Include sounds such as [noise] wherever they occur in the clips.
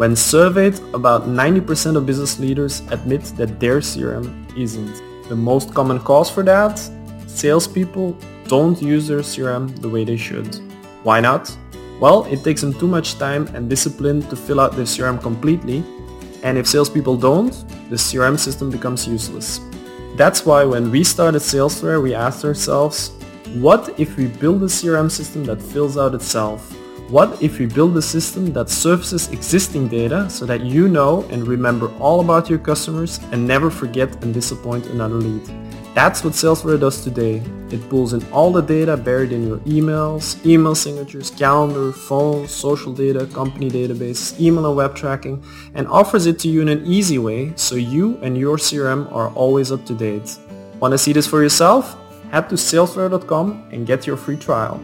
When surveyed, about 90% of business leaders admit that their CRM isn't. The most common cause for that? Salespeople don't use their CRM the way they should. Why not? Well, it takes them too much time and discipline to fill out their CRM completely, and if salespeople don't, the CRM system becomes useless. That's why when we started Salesflare, we asked ourselves, what if we build a CRM system that fills out itself? What if we build a system that surfaces existing data so that you know and remember all about your customers and never forget and disappoint another lead? That's what Salesflare does today. It pulls in all the data buried in your emails, email signatures, calendar, phone, social data, company databases, email and web tracking, and offers it to you in an easy way so you and your CRM are always up to date. Want to see this for yourself? Head to salesflare.com and get your free trial.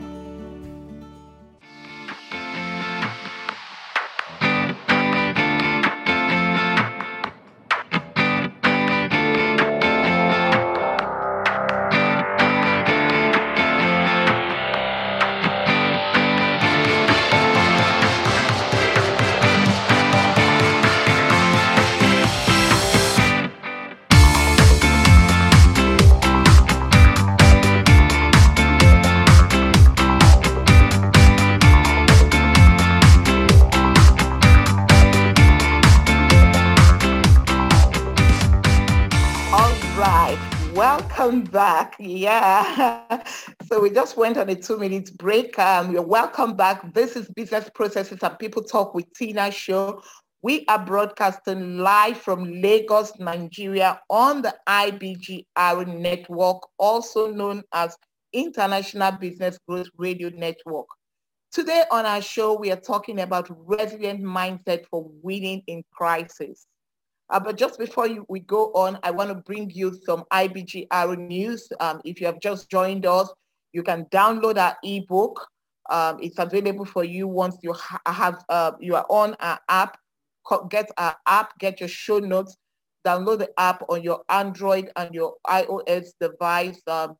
Back yeah. [laughs] so we just went on a two minute break. Um, you're welcome back. This is Business Processes and People Talk with Teena show. We are broadcasting live from Lagos, Nigeria on the IBGR network, also known as International Business Growth Radio Network. Today on our show, we are talking about resilient mindset for winning in crisis. Uh, but just before you, we go on, I want to bring you some IBGR news. Um, if you have just joined us, you can download our ebook. Um, it's available for you once you ha- have uh, you are on our app. Get our app, get your show notes, download the app on your Android and your iOS device. Um,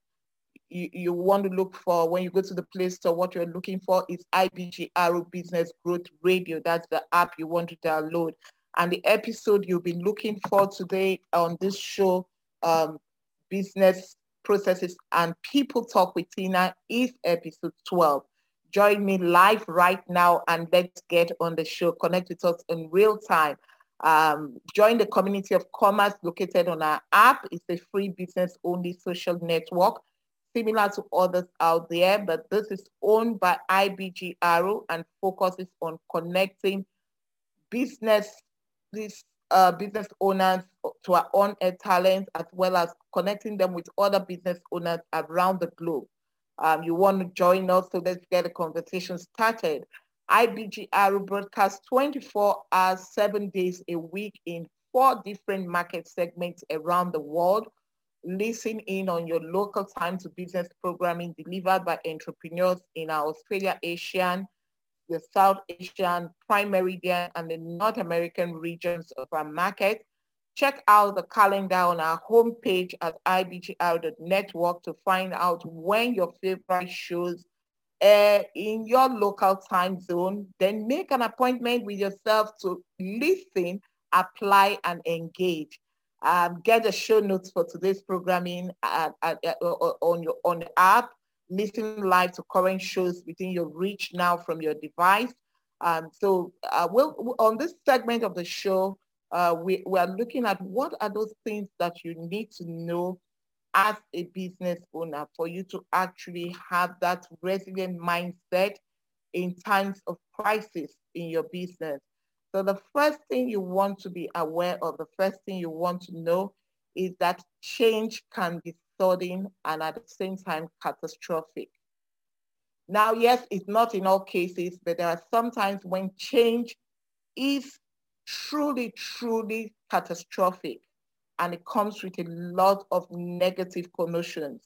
you, you want to look for when you go to the Play Store, what you're looking for is IBGR Business Growth Radio. That's the app you want to download. And the episode you've been looking for today on this show, um, Business Processes and People Talk with Teena, is episode 12. Join me live right now and let's get on the show. Connect with us in real time. Um, join the community of commerce located on our app. It's a free business only social network similar to others out there, but this is owned by IBGR and focuses on connecting business these uh, business owners to our own talent as well as connecting them with other business owners around the globe. Um, you want to join us, so let's get a conversation started. IBGR broadcasts 24 hours, seven days a week in four different market segments around the world. Listen in on your local time to business programming delivered by entrepreneurs in our Australia, Asian, the South Asian, Prime Meridian, and the North American regions of our market. Check out the calendar on our homepage at ibgr.network to find out when your favorite shows air in your local time zone. Then make an appointment with yourself to listen, apply, and engage. Um, get the show notes for today's programming at, at, at, on your on the app listening live to current shows within your reach now from your device. Um, so uh, we'll, on this segment of the show, uh, we, we are looking at what are those things that you need to know as a business owner for you to actually have that resilient mindset in times of crisis in your business. So the first thing you want to be aware of, the first thing you want to know is that change can be sudden and at the same time catastrophic. Now, yes, it's not in all cases, but there are sometimes when change is truly, truly catastrophic and it comes with a lot of negative connotations.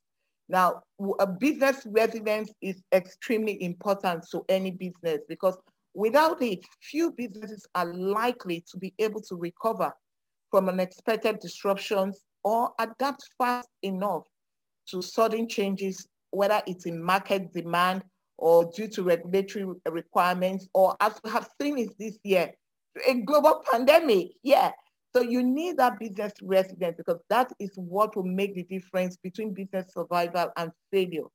Now, a business resilience is extremely important to any business because without it, few businesses are likely to be able to recover from unexpected disruptions or adapt fast enough to sudden changes, whether it's in market demand or due to regulatory requirements, or as we have seen it this year, a global pandemic. Yeah. So you need that business resilience because that is what will make the difference between business survival and failure.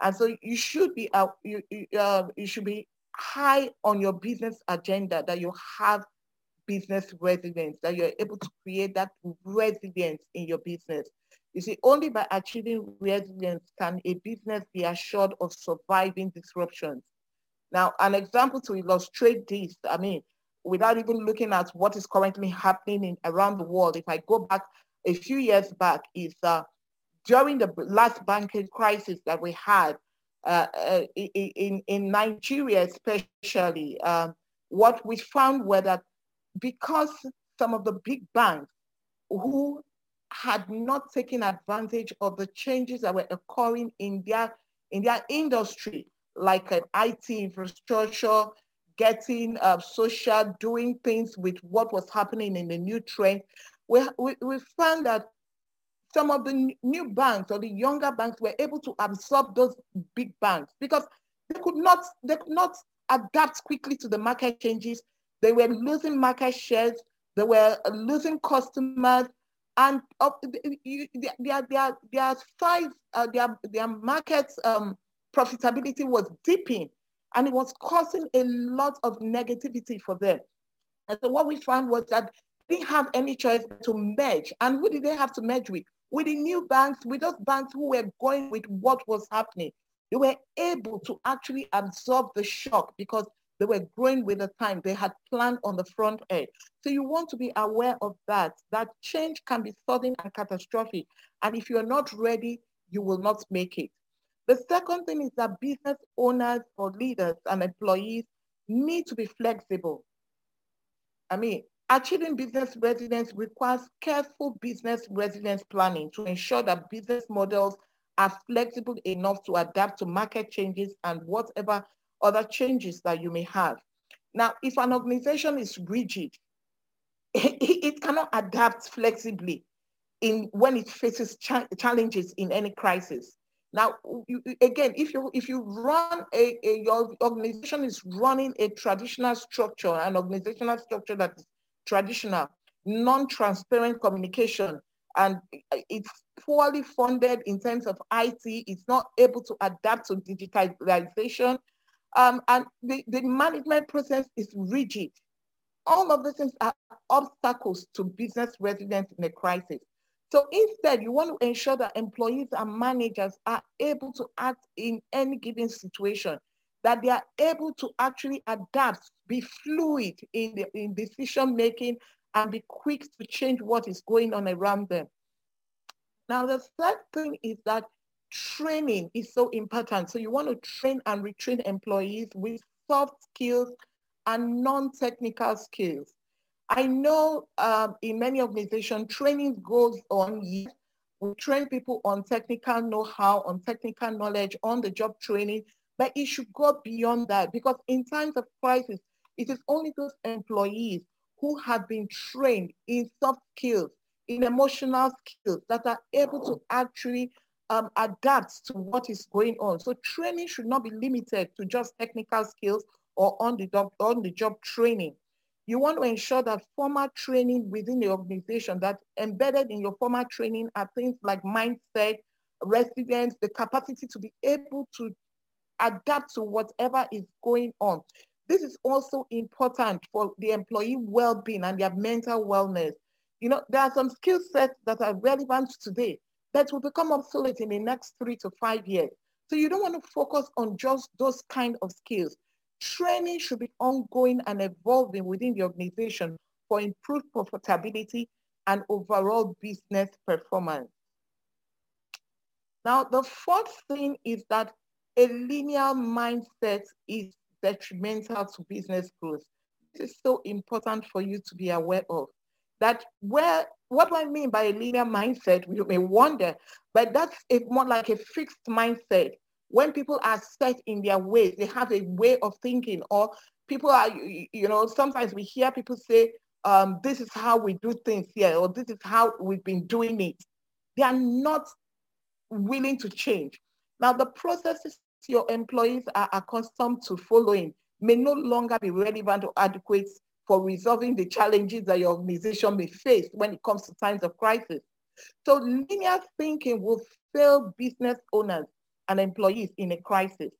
And so you should be uh, you, uh, you should be high on your business agenda that you have business resilience, that you're able to create that resilience in your business. You see, only by achieving resilience can a business be assured of surviving disruptions. Now, an example to illustrate this, I mean, without even looking at what is currently happening in, around the world, if I go back a few years back, is uh, during the last banking crisis that we had uh, uh, in, in Nigeria especially, um, what we found were that because some of the big banks who had not taken advantage of the changes that were occurring in their in their industry, like an IT infrastructure, getting uh, social, doing things with what was happening in the new trend, we, we, we found that some of the new banks or the younger banks were able to absorb those big banks because they could not they could not adapt quickly to the market changes. They were losing market shares. They were losing customers, and their their their size, uh, their their market um, profitability was dipping, and it was causing a lot of negativity for them. And so what we found was that they didn't have any choice to merge. And who did they have to merge with? With the new banks, with those banks who were going with what was happening. They were able to actually absorb the shock because they were growing with the time. They had planned on the front end. So you want to be aware of that. That change can be sudden and catastrophic. And if you're not ready, you will not make it. The second thing is that business owners or leaders and employees need to be flexible. I mean, achieving business resilience requires careful business resilience planning to ensure that business models are flexible enough to adapt to market changes and whatever other changes that you may have. Now, if an organization is rigid, [laughs] it, cannot adapt flexibly in when it faces cha challenges in any crisis. Now, you, again, if you if you run a, a, your organization is running a traditional structure, an organizational structure that is traditional, non-transparent communication, and it's poorly funded in terms of IT, it's not able to adapt to digitalization, um, and the, the management process is rigid. All of these things are obstacles to business resilience in a crisis. So instead, you want to ensure that employees and managers are able to act in any given situation, that they are able to actually adapt, be fluid in, the, in decision making, and be quick to change what is going on around them. Now, the third thing is that training is so important. So you want to train and retrain employees with soft skills and non-technical skills. I know um, in many organizations, training goes on. We train people on technical know-how, on technical knowledge, on the job training, but it should go beyond that because in times of crisis, it is only those employees who have been trained in soft skills, in emotional skills that are able to actually um, adapt to what is going on. So training should not be limited to just technical skills or on the job, on the job training. You want to ensure that formal training within the organization that embedded in your formal training are things like mindset, resilience, the capacity to be able to adapt to whatever is going on. This is also important for the employee well-being and their mental wellness. You know, there are some skill sets that are relevant today that will become obsolete in the next three to five years. So you don't want to focus on just those kind of skills. Training should be ongoing and evolving within the organization for improved profitability and overall business performance. Now, the fourth thing is that a linear mindset is detrimental to business growth. This is so important for you to be aware of. That where, what do I mean by a linear mindset? You may wonder, but that's a, more like a fixed mindset. When people are set in their ways, they have a way of thinking, or people are, you know, sometimes we hear people say, um, this is how we do things here, or this is how we've been doing it. They are not willing to change. Now, the processes your employees are accustomed to following may no longer be relevant or adequate for resolving the challenges that your organization may face when it comes to times of crisis. So linear thinking will fail business owners and employees in a crisis,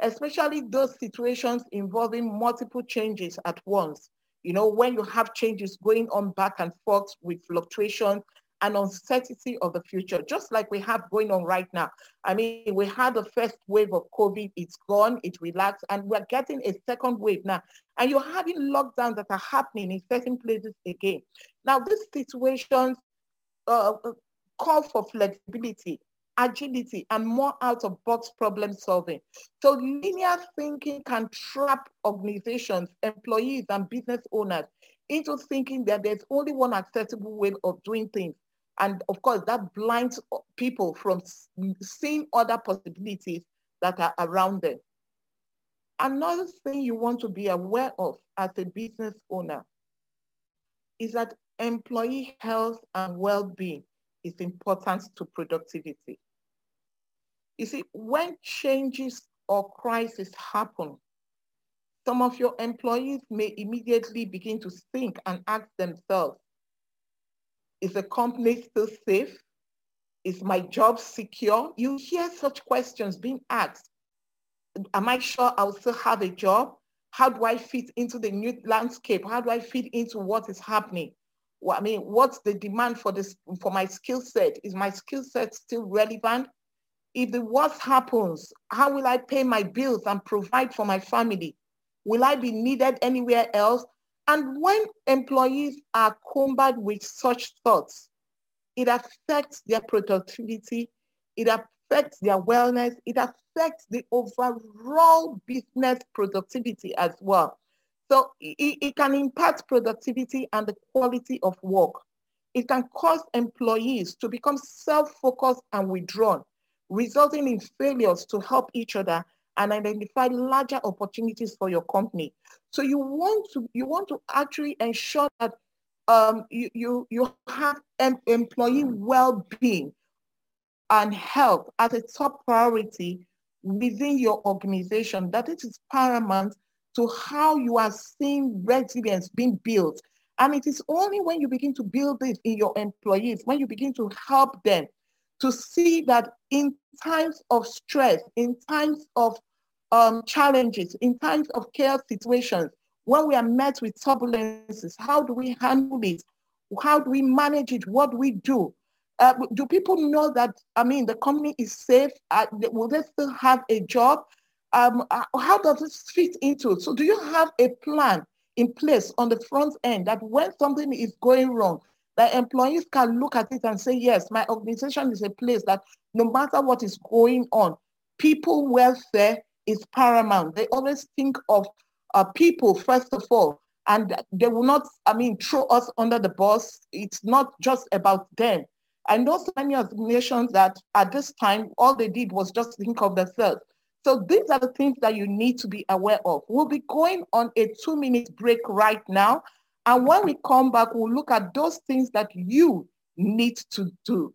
especially those situations involving multiple changes at once. You know, when you have changes going on back and forth with fluctuations and uncertainty of the future, just like we have going on right now. I mean, we had the first wave of COVID, it's gone, it relaxed, and we're getting a second wave now. And you're having lockdowns that are happening in certain places again. Now, these situations uh, uh call for flexibility, agility, and more out-of-box problem solving. So linear thinking can trap organizations, employees, and business owners into thinking that there's only one acceptable way of doing things and of course, that blinds people from seeing other possibilities that are around them. Another thing you want to be aware of as a business owner is that employee health and well-being is important to productivity. You see, when changes or crises happen, some of your employees may immediately begin to think and ask themselves, is the company still safe? Is my job secure? You hear such questions being asked. Am I sure I'll still have a job? How do I fit into the new landscape? How do I fit into what is happening? Well, I mean, what's the demand for this for my skill set? Is my skill set still relevant? If the worst happens, how will I pay my bills and provide for my family? Will I be needed anywhere else? And when employees are combated with such thoughts, it affects their productivity, it affects their wellness, it affects the overall business productivity as well. So it, it can impact productivity and the quality of work. It can cause employees to become self-focused and withdrawn, resulting in failures to help each other and identify larger opportunities for your company. So you want to you want to actually ensure that um, you, you, you have em- employee well-being and health as a top priority within your organization. That it is paramount to how you are seeing resilience being built. And it is only when you begin to build this in your employees, when you begin to help them to see that in times of stress, in times of um, challenges, in times of chaos situations, when we are met with turbulences, how do we handle it? How do we manage it? What do we do? Uh, do people know that, I mean, the company is safe? Uh, will they still have a job? Um, uh, how does this fit into? So do you have a plan in place on the front end that when something is going wrong, the employees can look at it and say, yes, my organization is a place that no matter what is going on, people welfare is paramount. They always think of uh, people first of all, and they will not, I mean, throw us under the bus. It's not just about them. I know so many organizations that at this time, all they did was just think of themselves. So these are the things that you need to be aware of. We'll be going on a two minute break right now. And when we come back, we'll look at those things that you need to do.